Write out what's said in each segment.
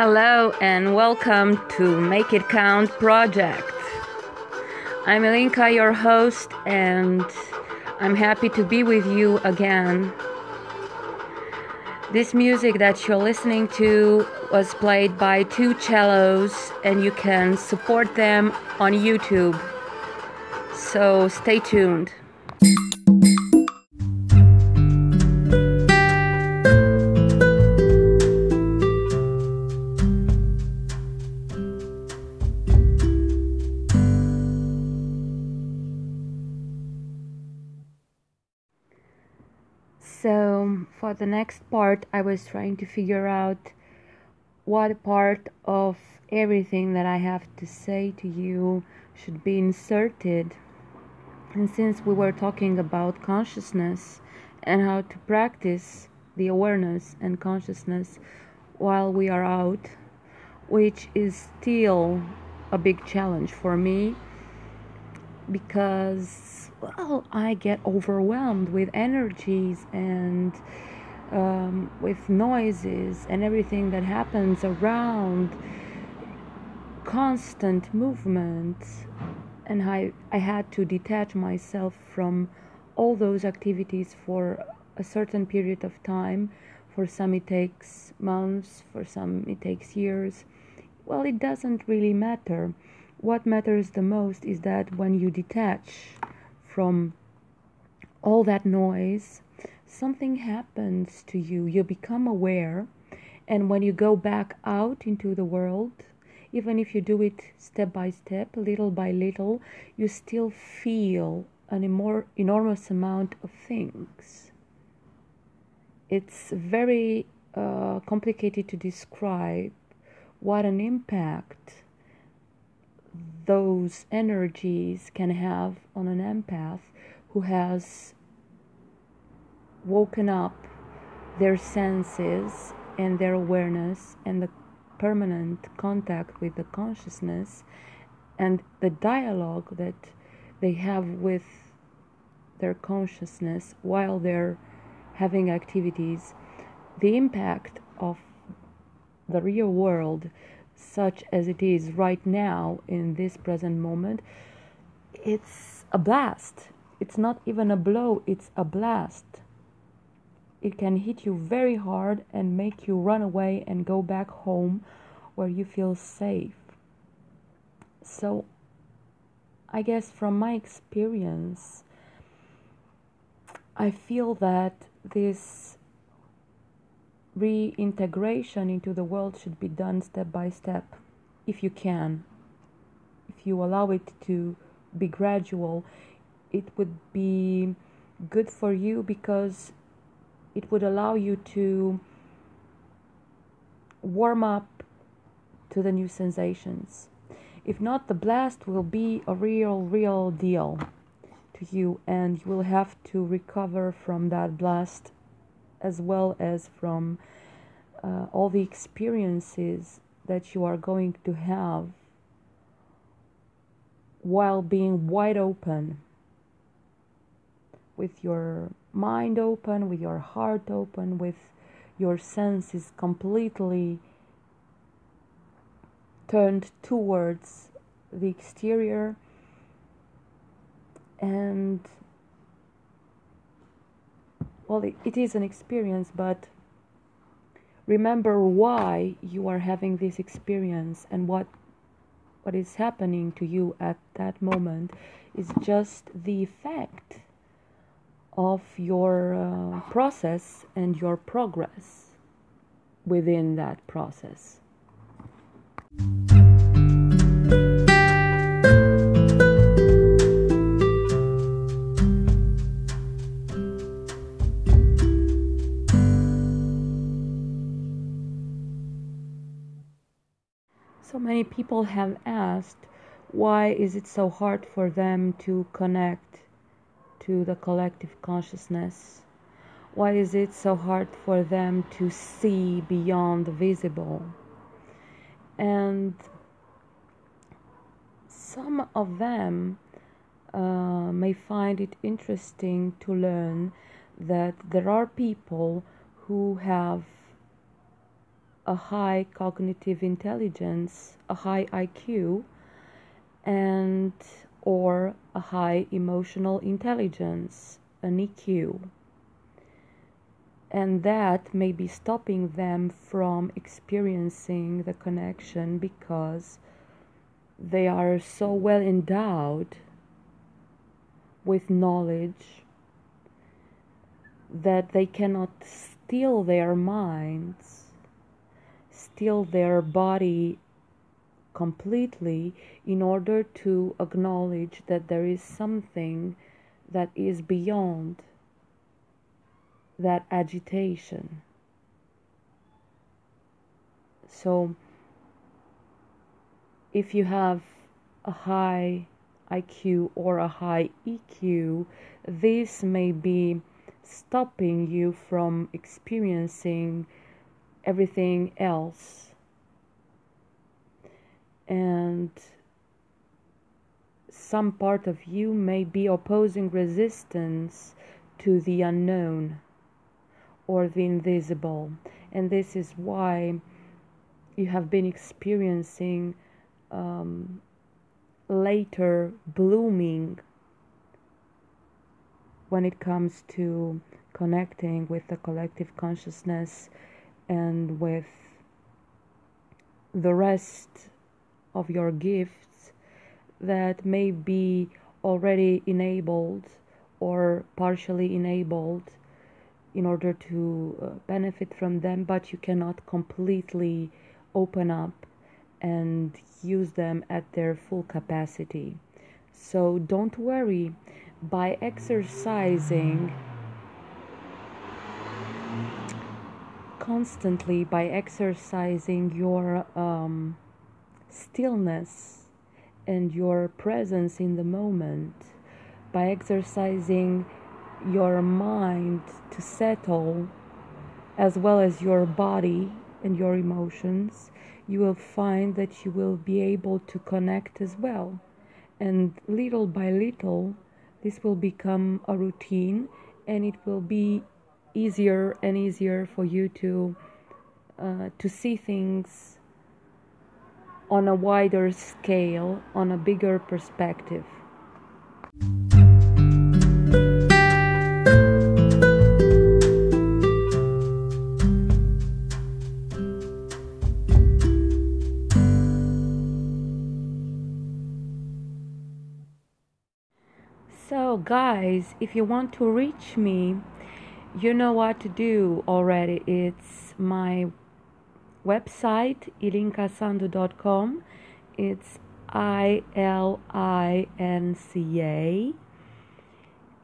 Hello and welcome to Make It Count project. I'm Ilinca, your host, and I'm happy to be with you again. This music that you're listening to was played by two cellos, and you can support them on YouTube. So stay tuned. Next part, I was trying to figure out what part of everything that I have to say to you should be inserted. And since we were talking about consciousness and how to practice the awareness and consciousness while we are out, which is still a big challenge for me because well i get overwhelmed with energies and um, with noises and everything that happens around constant movement and I, I had to detach myself from all those activities for a certain period of time. For some it takes months for some it takes years. Well it doesn't really matter. What matters the most is that when you detach from all that noise, something happens to you. You become aware, and when you go back out into the world, even if you do it step by step, little by little, you still feel an emor- enormous amount of things. It's very uh, complicated to describe what an impact those energies can have on an empath who has woken up their senses and their awareness and the permanent contact with the consciousness and the dialogue that they have with their consciousness while they're having activities, the impact of the real world such as it is right now in this present moment, it's a blast. It's not even a blow, it's a blast. It can hit you very hard and make you run away and go back home where you feel safe. So, I guess from my experience, I feel that this reintegration into the world should be done step by step if you can if you allow it to be gradual it would be good for you because it would allow you to warm up to the new sensations. If not the blast will be a real real deal to you and you will have to recover from that blast as well as from uh, all the experiences that you are going to have while being wide open with your mind open, with your heart open, with your senses completely turned towards the exterior. And well, it, it is an experience, but remember why you are having this experience and what what is happening to you at that moment is just the effect of your uh, process and your progress within that process. So many people have asked why is it so hard for them to connect to the collective consciousness? Why is it so hard for them to see beyond the visible? And some of them uh, may find it interesting to learn that there are people who have a high cognitive intelligence, a high IQ, and or a high emotional intelligence, an EQ. And that may be stopping them from experiencing the connection because they are so well endowed with knowledge that they cannot still their minds, still their body completely in order to acknowledge that there is something that is beyond that agitation. So, if you have a high IQ or a high EQ, this may be stopping you from experiencing everything else. And some part of you may be opposing resistance to the unknown or the invisible. And this is why you have been experiencing um, later blooming when it comes to connecting with the collective consciousness and with the rest of your gifts that may be already enabled or partially enabled in order to uh, benefit from them, but you cannot completely open up and use them at their full capacity. So don't worry, by exercising constantly, by exercising your um, stillness and your presence in the moment, by exercising your mind to settle as well as your body and your emotions, you will find that you will be able to connect as well. And little by little, this will become a routine and it will be easier and easier for you to uh, to see things on a wider scale, on a bigger perspective. So, guys, if you want to reach me, you know what to do already. It's my website, ilincasandu.com. It's I L I N C A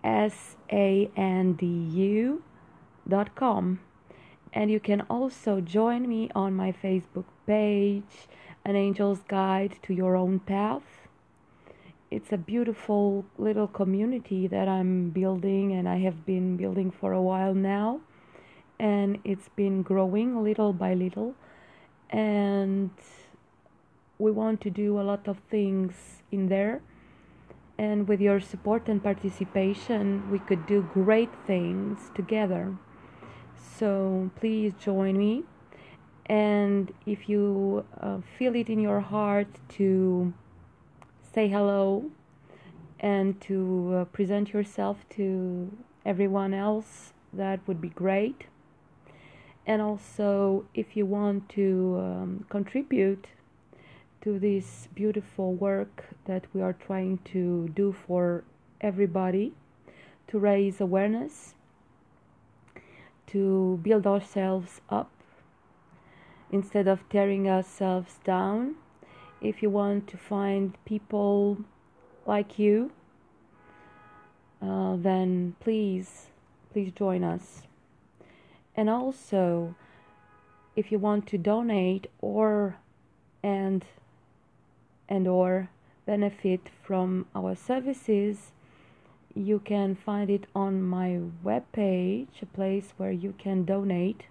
S A N D U dot com. And you can also join me on my Facebook page, An Angel's Guide to Your Own Path it's a beautiful little community that I'm building and I have been building for a while now and it's been growing little by little and we want to do a lot of things in there. And with your support and participation we could do great things together. So please join me. And if you uh, feel it in your heart to say hello and to uh, present yourself to everyone else, that would be great. And also, if you want to um, contribute to this beautiful work that we are trying to do for everybody, to raise awareness, to build ourselves up instead of tearing ourselves down if you want to find people like you, uh, then please, please join us. And also, if you want to donate or and and or benefit from our services, you can find it on my webpage, a place where you can donate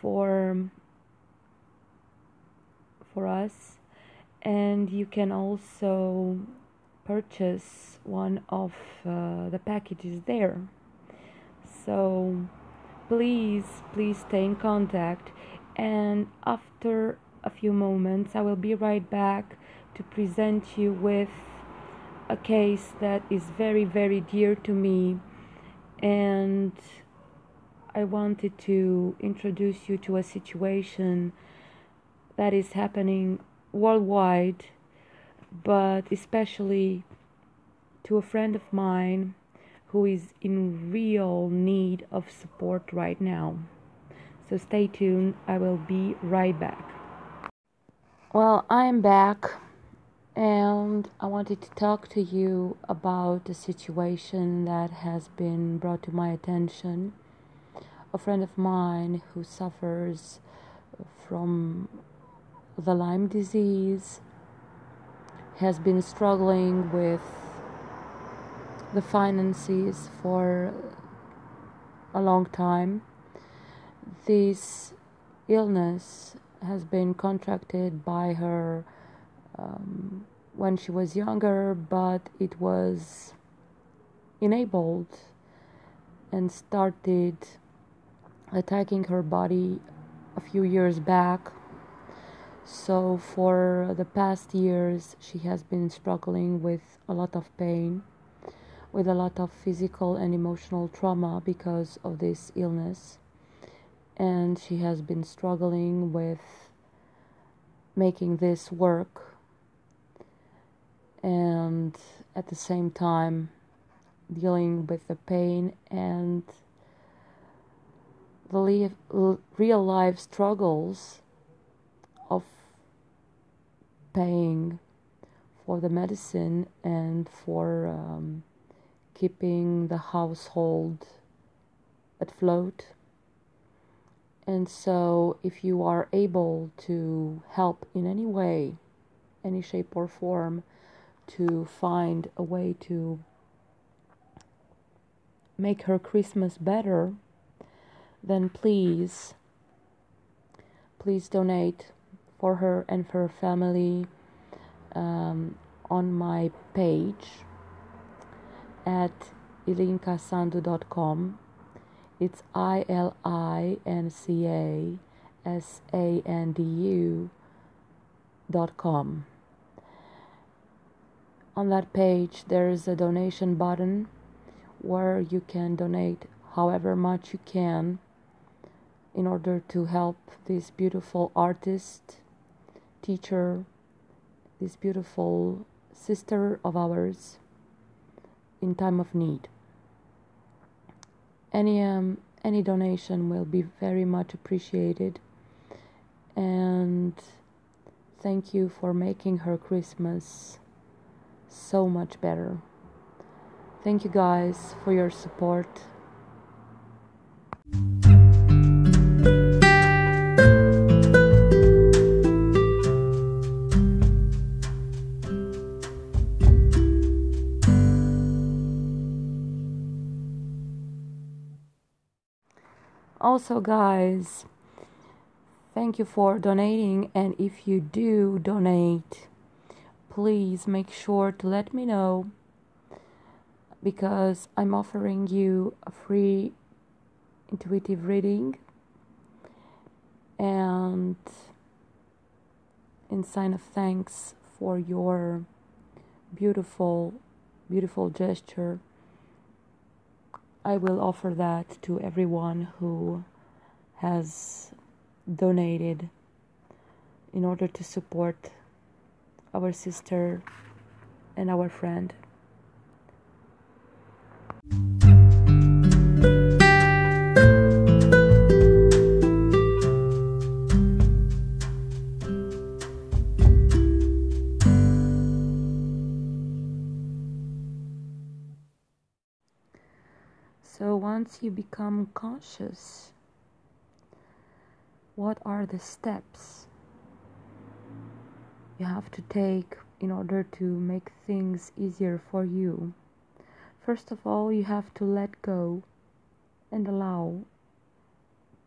for for us. And you can also purchase one of uh, the packages there. So please please stay in contact and after a few moments, I will be right back to present you with a case that is very, very dear to me. And I wanted to introduce you to a situation that is happening worldwide, but especially to a friend of mine who is in real need of support right now. So stay tuned, I will be right back. Well, I'm back and I wanted to talk to you about a situation that has been brought to my attention. A friend of mine who suffers from the Lyme disease has been struggling with the finances for a long time. This illness has been contracted by her um, when she was younger, but it was enabled and started attacking her body a few years back. So, for the past years, she has been struggling with a lot of pain, with a lot of physical and emotional trauma because of this illness. And she has been struggling with making this work. And at the same time dealing with the pain and the real life struggles of paying for the medicine and for um, keeping the household afloat. And so, if you are able to help in any way, any shape or form, to find a way to make her Christmas better, then please, please donate for her and for her family um, on my page at ilincasandu.com it's I L I N C A S A N D U dot com. On that page, there is a donation button where you can donate however much you can in order to help this beautiful artist, teacher, this beautiful sister of ours in time of need. Any um, any donation will be very much appreciated. And thank you for making her christmas so much better. Thank you guys for your support also guys thank you for donating and if you do donate please make sure to let me know because i'm offering you a free intuitive reading and in sign of thanks for your beautiful beautiful gesture I will offer that to everyone who has donated in order to support our sister and our friend. You become conscious, what are the steps you have to take in order to make things easier for you? First of all, you have to let go and allow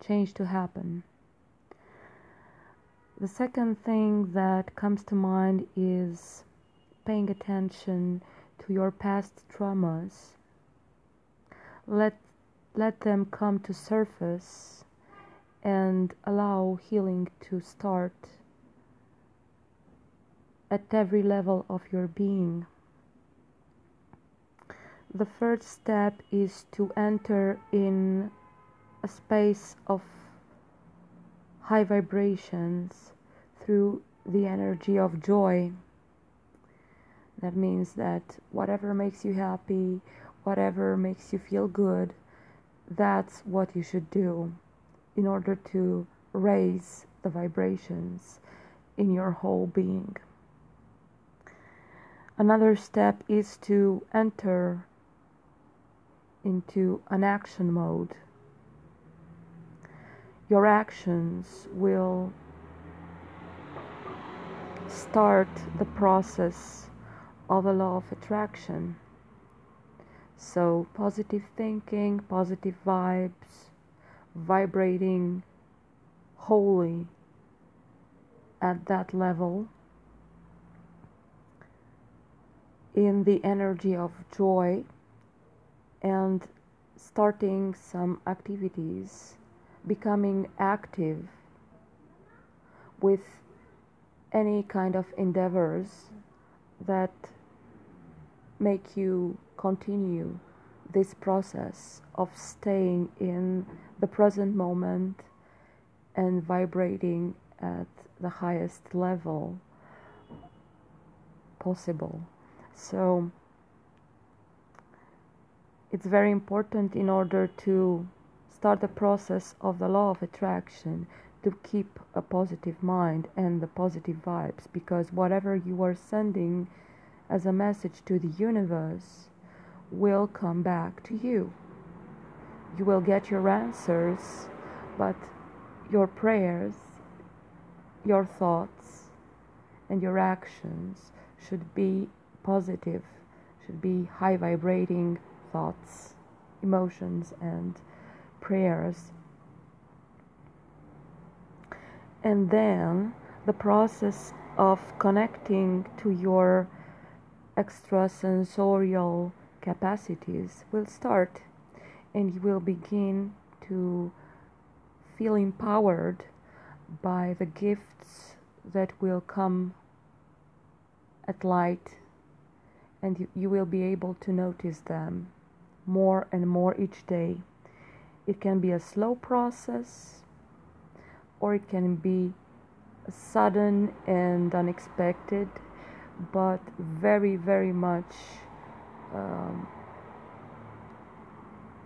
change to happen. The second thing that comes to mind is paying attention to your past traumas let let them come to surface and allow healing to start at every level of your being. The first step is to enter in a space of high vibrations through the energy of joy. That means that whatever makes you happy, whatever makes you feel good, that's what you should do in order to raise the vibrations in your whole being. Another step is to enter into an action mode. Your actions will start the process of a law of attraction. So, positive thinking, positive vibes, vibrating wholly at that level. In the energy of joy and starting some activities, becoming active with any kind of endeavors that make you continue this process of staying in the present moment and vibrating at the highest level possible. So it's very important in order to start the process of the law of attraction to keep a positive mind and the positive vibes because whatever you are sending as a message to the universe will come back to you. You will get your answers, but your prayers, your thoughts, and your actions should be positive, should be high vibrating thoughts, emotions, and prayers. And then the process of connecting to your extrasensorial capacities will start and you will begin to feel empowered by the gifts that will come at light and you, you will be able to notice them more and more each day. It can be a slow process or it can be sudden and unexpected, but very, very much um,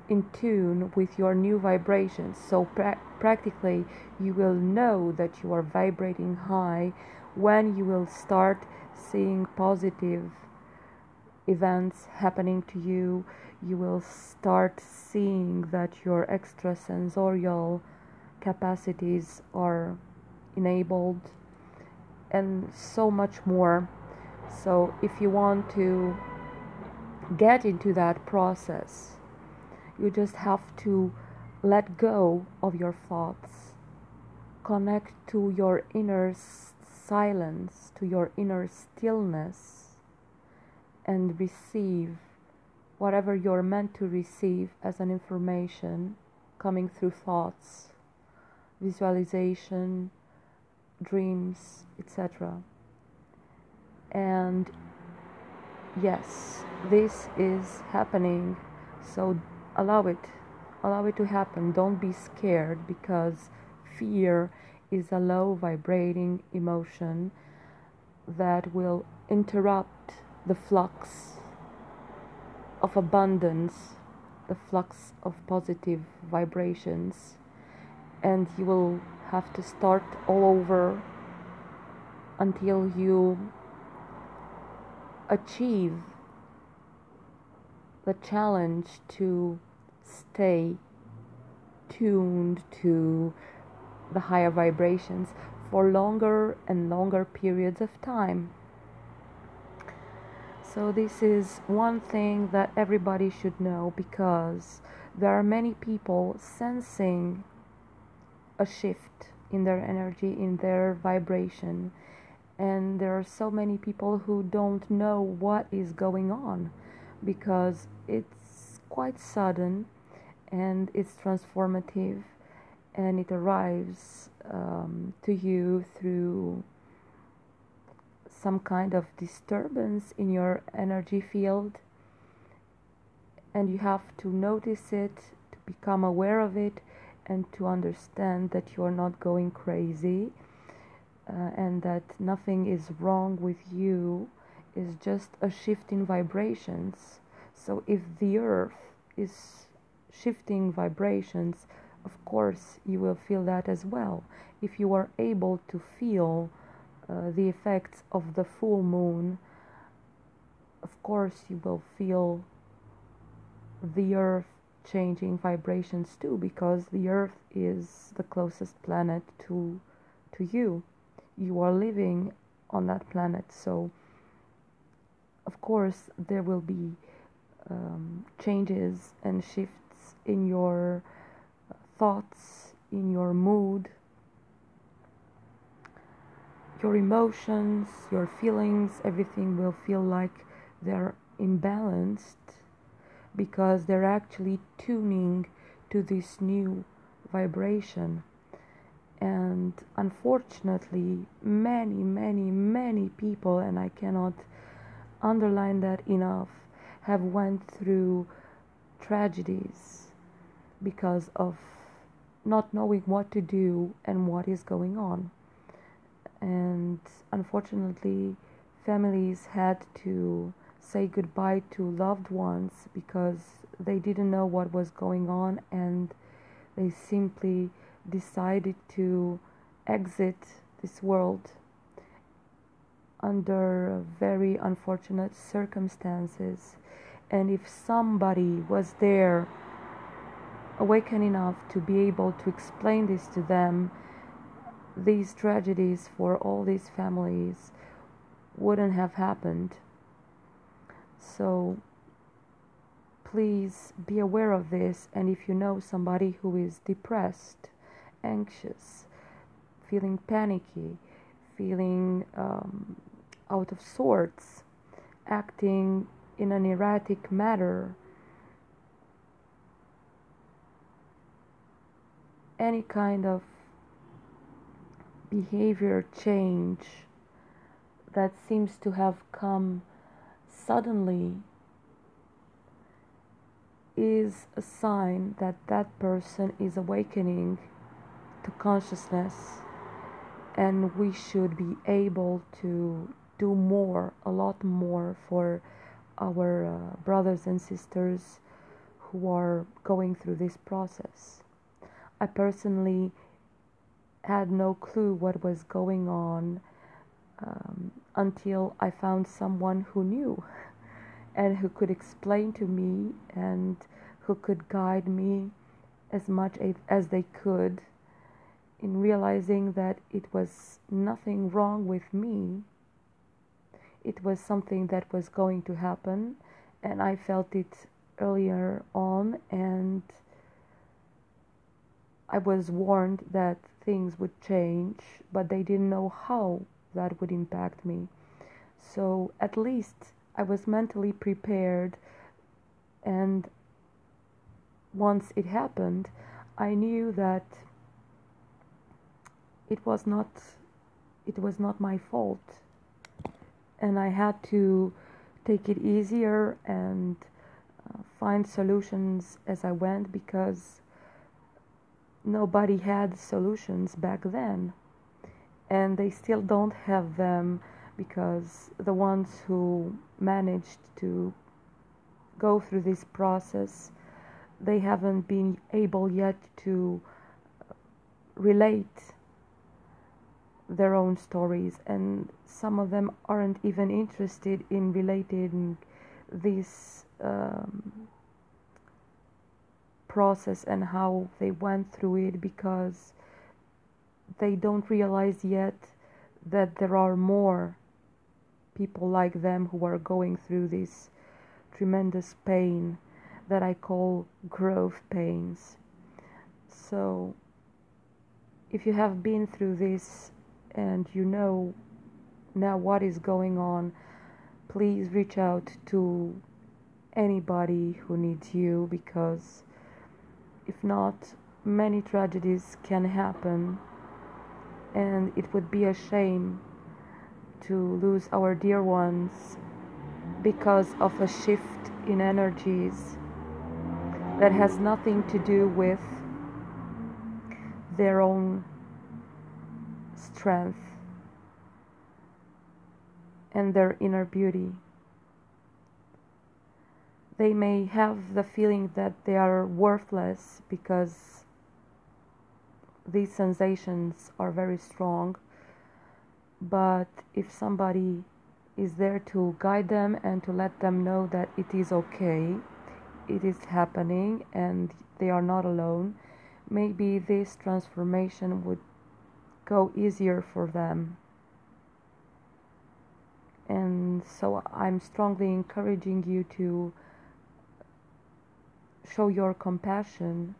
in tune with your new vibrations. So, pra- practically, you will know that you are vibrating high when you will start seeing positive events happening to you. You will start seeing that your extrasensorial capacities are enabled and so much more. So, if you want to get into that process, you just have to let go of your thoughts, connect to your inner silence, to your inner stillness, and receive whatever you're meant to receive as an information coming through thoughts, visualization, dreams, etc. And yes, this is happening, so allow it. Allow it to happen. Don't be scared because fear is a low vibrating emotion that will interrupt the flux of abundance, the flux of positive vibrations, and you will have to start all over until you achieve the challenge to stay tuned to the higher vibrations for longer and longer periods of time. So, this is one thing that everybody should know because there are many people sensing a shift in their energy, in their vibration, and there are so many people who don't know what is going on because it's quite sudden and it's transformative and it arrives um, to you through some kind of disturbance in your energy field. And you have to notice it to become aware of it and to understand that you're not going crazy uh, and that nothing is wrong with you is just a shift in vibrations. So if the earth is shifting vibrations of course you will feel that as well. If you are able to feel uh, the effects of the full moon, of course, you will feel the earth changing vibrations too because the earth is the closest planet to to you you are living on that planet so of course there will be um, changes and shifts in your thoughts in your mood your emotions, your feelings, everything will feel like they're imbalanced because they're actually tuning to this new vibration. And unfortunately, many, many, many people, and I cannot underline that enough, have went through tragedies because of not knowing what to do and what is going on. And unfortunately, families had to say goodbye to loved ones because they didn't know what was going on and they simply decided to exit this world under very unfortunate circumstances. And if somebody was there awakened enough to be able to explain this to them these tragedies for all these families wouldn't have happened. So please be aware of this. And if you know somebody who is depressed, anxious, feeling panicky, feeling um, out of sorts, acting in an erratic manner, any kind of behavior change that seems to have come suddenly is a sign that that person is awakening to consciousness and we should be able to do more a lot more for our uh, brothers and sisters who are going through this process. I personally had no clue what was going on um, until I found someone who knew and who could explain to me and who could guide me as much as they could in realizing that it was nothing wrong with me. It was something that was going to happen, and I felt it earlier on, and I was warned that things would change, but they didn't know how that would impact me. So at least I was mentally prepared, and once it happened, I knew that it was not it was not my fault. And I had to take it easier and uh, find solutions as I went because nobody had solutions back then. And they still don't have them because the ones who managed to go through this process they haven't been able yet to relate their own stories and some of them aren't even interested in relating this um, process and how they went through it because they don't realize yet that there are more people like them who are going through this tremendous pain that I call growth pains. So, if you have been through this and you know now what is going on, please reach out to anybody who needs you because if not, many tragedies can happen, and it would be a shame to lose our dear ones because of a shift in energies that has nothing to do with their own strength and their inner beauty. They may have the feeling that they are worthless because these sensations are very strong. But if somebody is there to guide them and to let them know that it is okay, it is happening, and they are not alone, maybe this transformation would go easier for them. And so I'm strongly encouraging you to show your compassion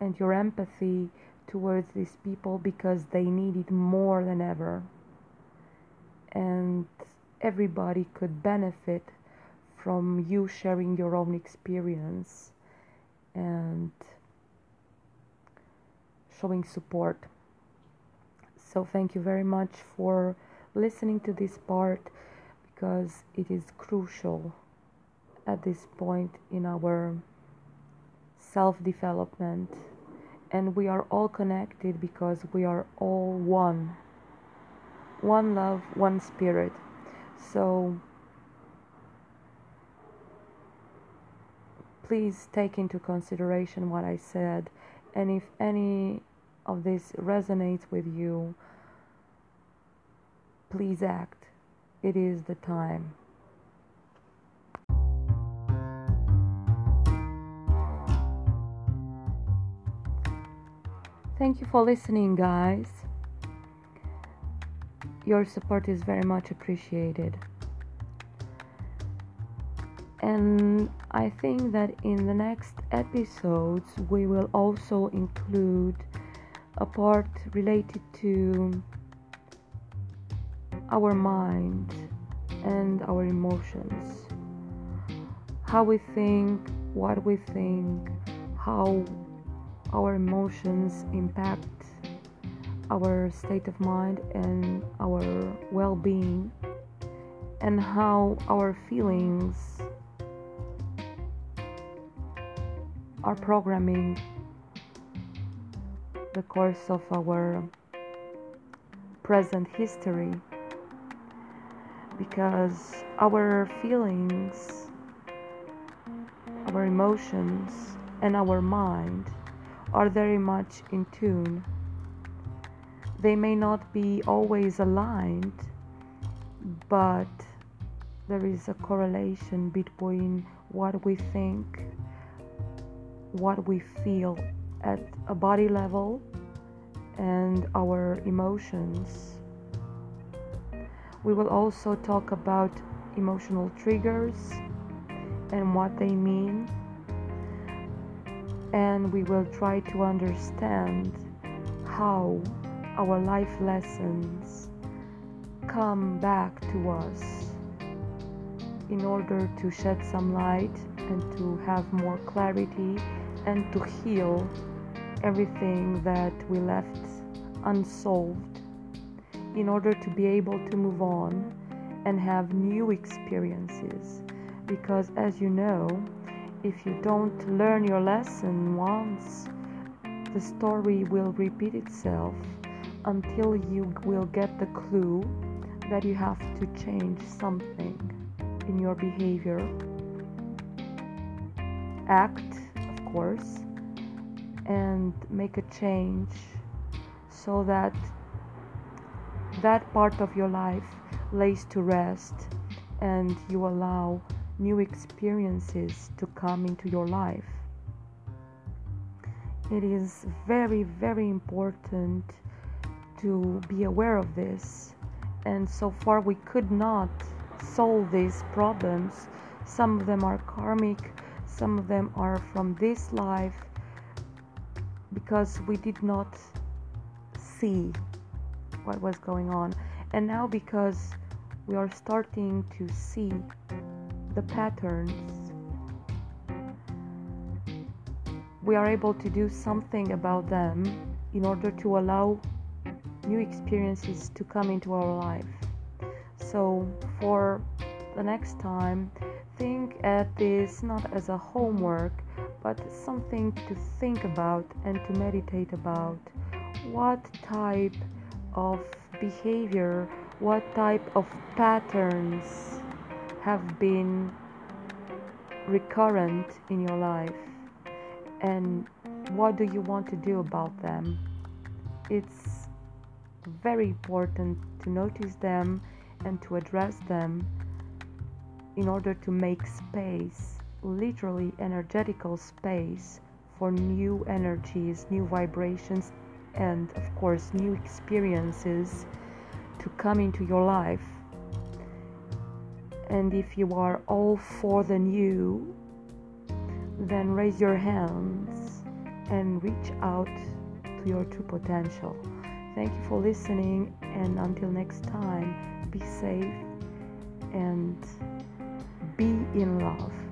and your empathy towards these people because they need it more than ever. And everybody could benefit from you sharing your own experience and showing support. So, thank you very much for listening to this part because it is crucial at this point in our self development. And we are all connected because we are all one. One love, one spirit. So please take into consideration what I said. And if any of this resonates with you, please act. It is the time. Thank you for listening, guys. Your support is very much appreciated. And I think that in the next episodes, we will also include a part related to our mind and our emotions. How we think, what we think, how our emotions impact our state of mind and our well being, and how our feelings are programming the course of our present history because our feelings, our emotions, and our mind are very much in tune. They may not be always aligned, but there is a correlation between what we think, what we feel at a body level, and our emotions. We will also talk about emotional triggers and what they mean and we will try to understand how our life lessons come back to us in order to shed some light and to have more clarity and to heal everything that we left unsolved in order to be able to move on and have new experiences because as you know if you don't learn your lesson once, the story will repeat itself until you will get the clue that you have to change something in your behavior. Act, of course, and make a change so that that part of your life lays to rest and you allow new experiences to come into your life. It is very, very important to be aware of this. And so far, we could not solve these problems. Some of them are karmic, some of them are from this life because we did not see what was going on. And now, because we are starting to see the patterns we are able to do something about them in order to allow new experiences to come into our life. So, for the next time, think at this not as a homework, but something to think about and to meditate about. What type of behavior, what type of patterns have been recurrent in your life, and what do you want to do about them? It's very important to notice them and to address them in order to make space, literally energetical space, for new energies, new vibrations, and of course, new experiences to come into your life. And if you are all for the new, then raise your hands and reach out to your true potential. Thank you for listening, and until next time, be safe and be in love.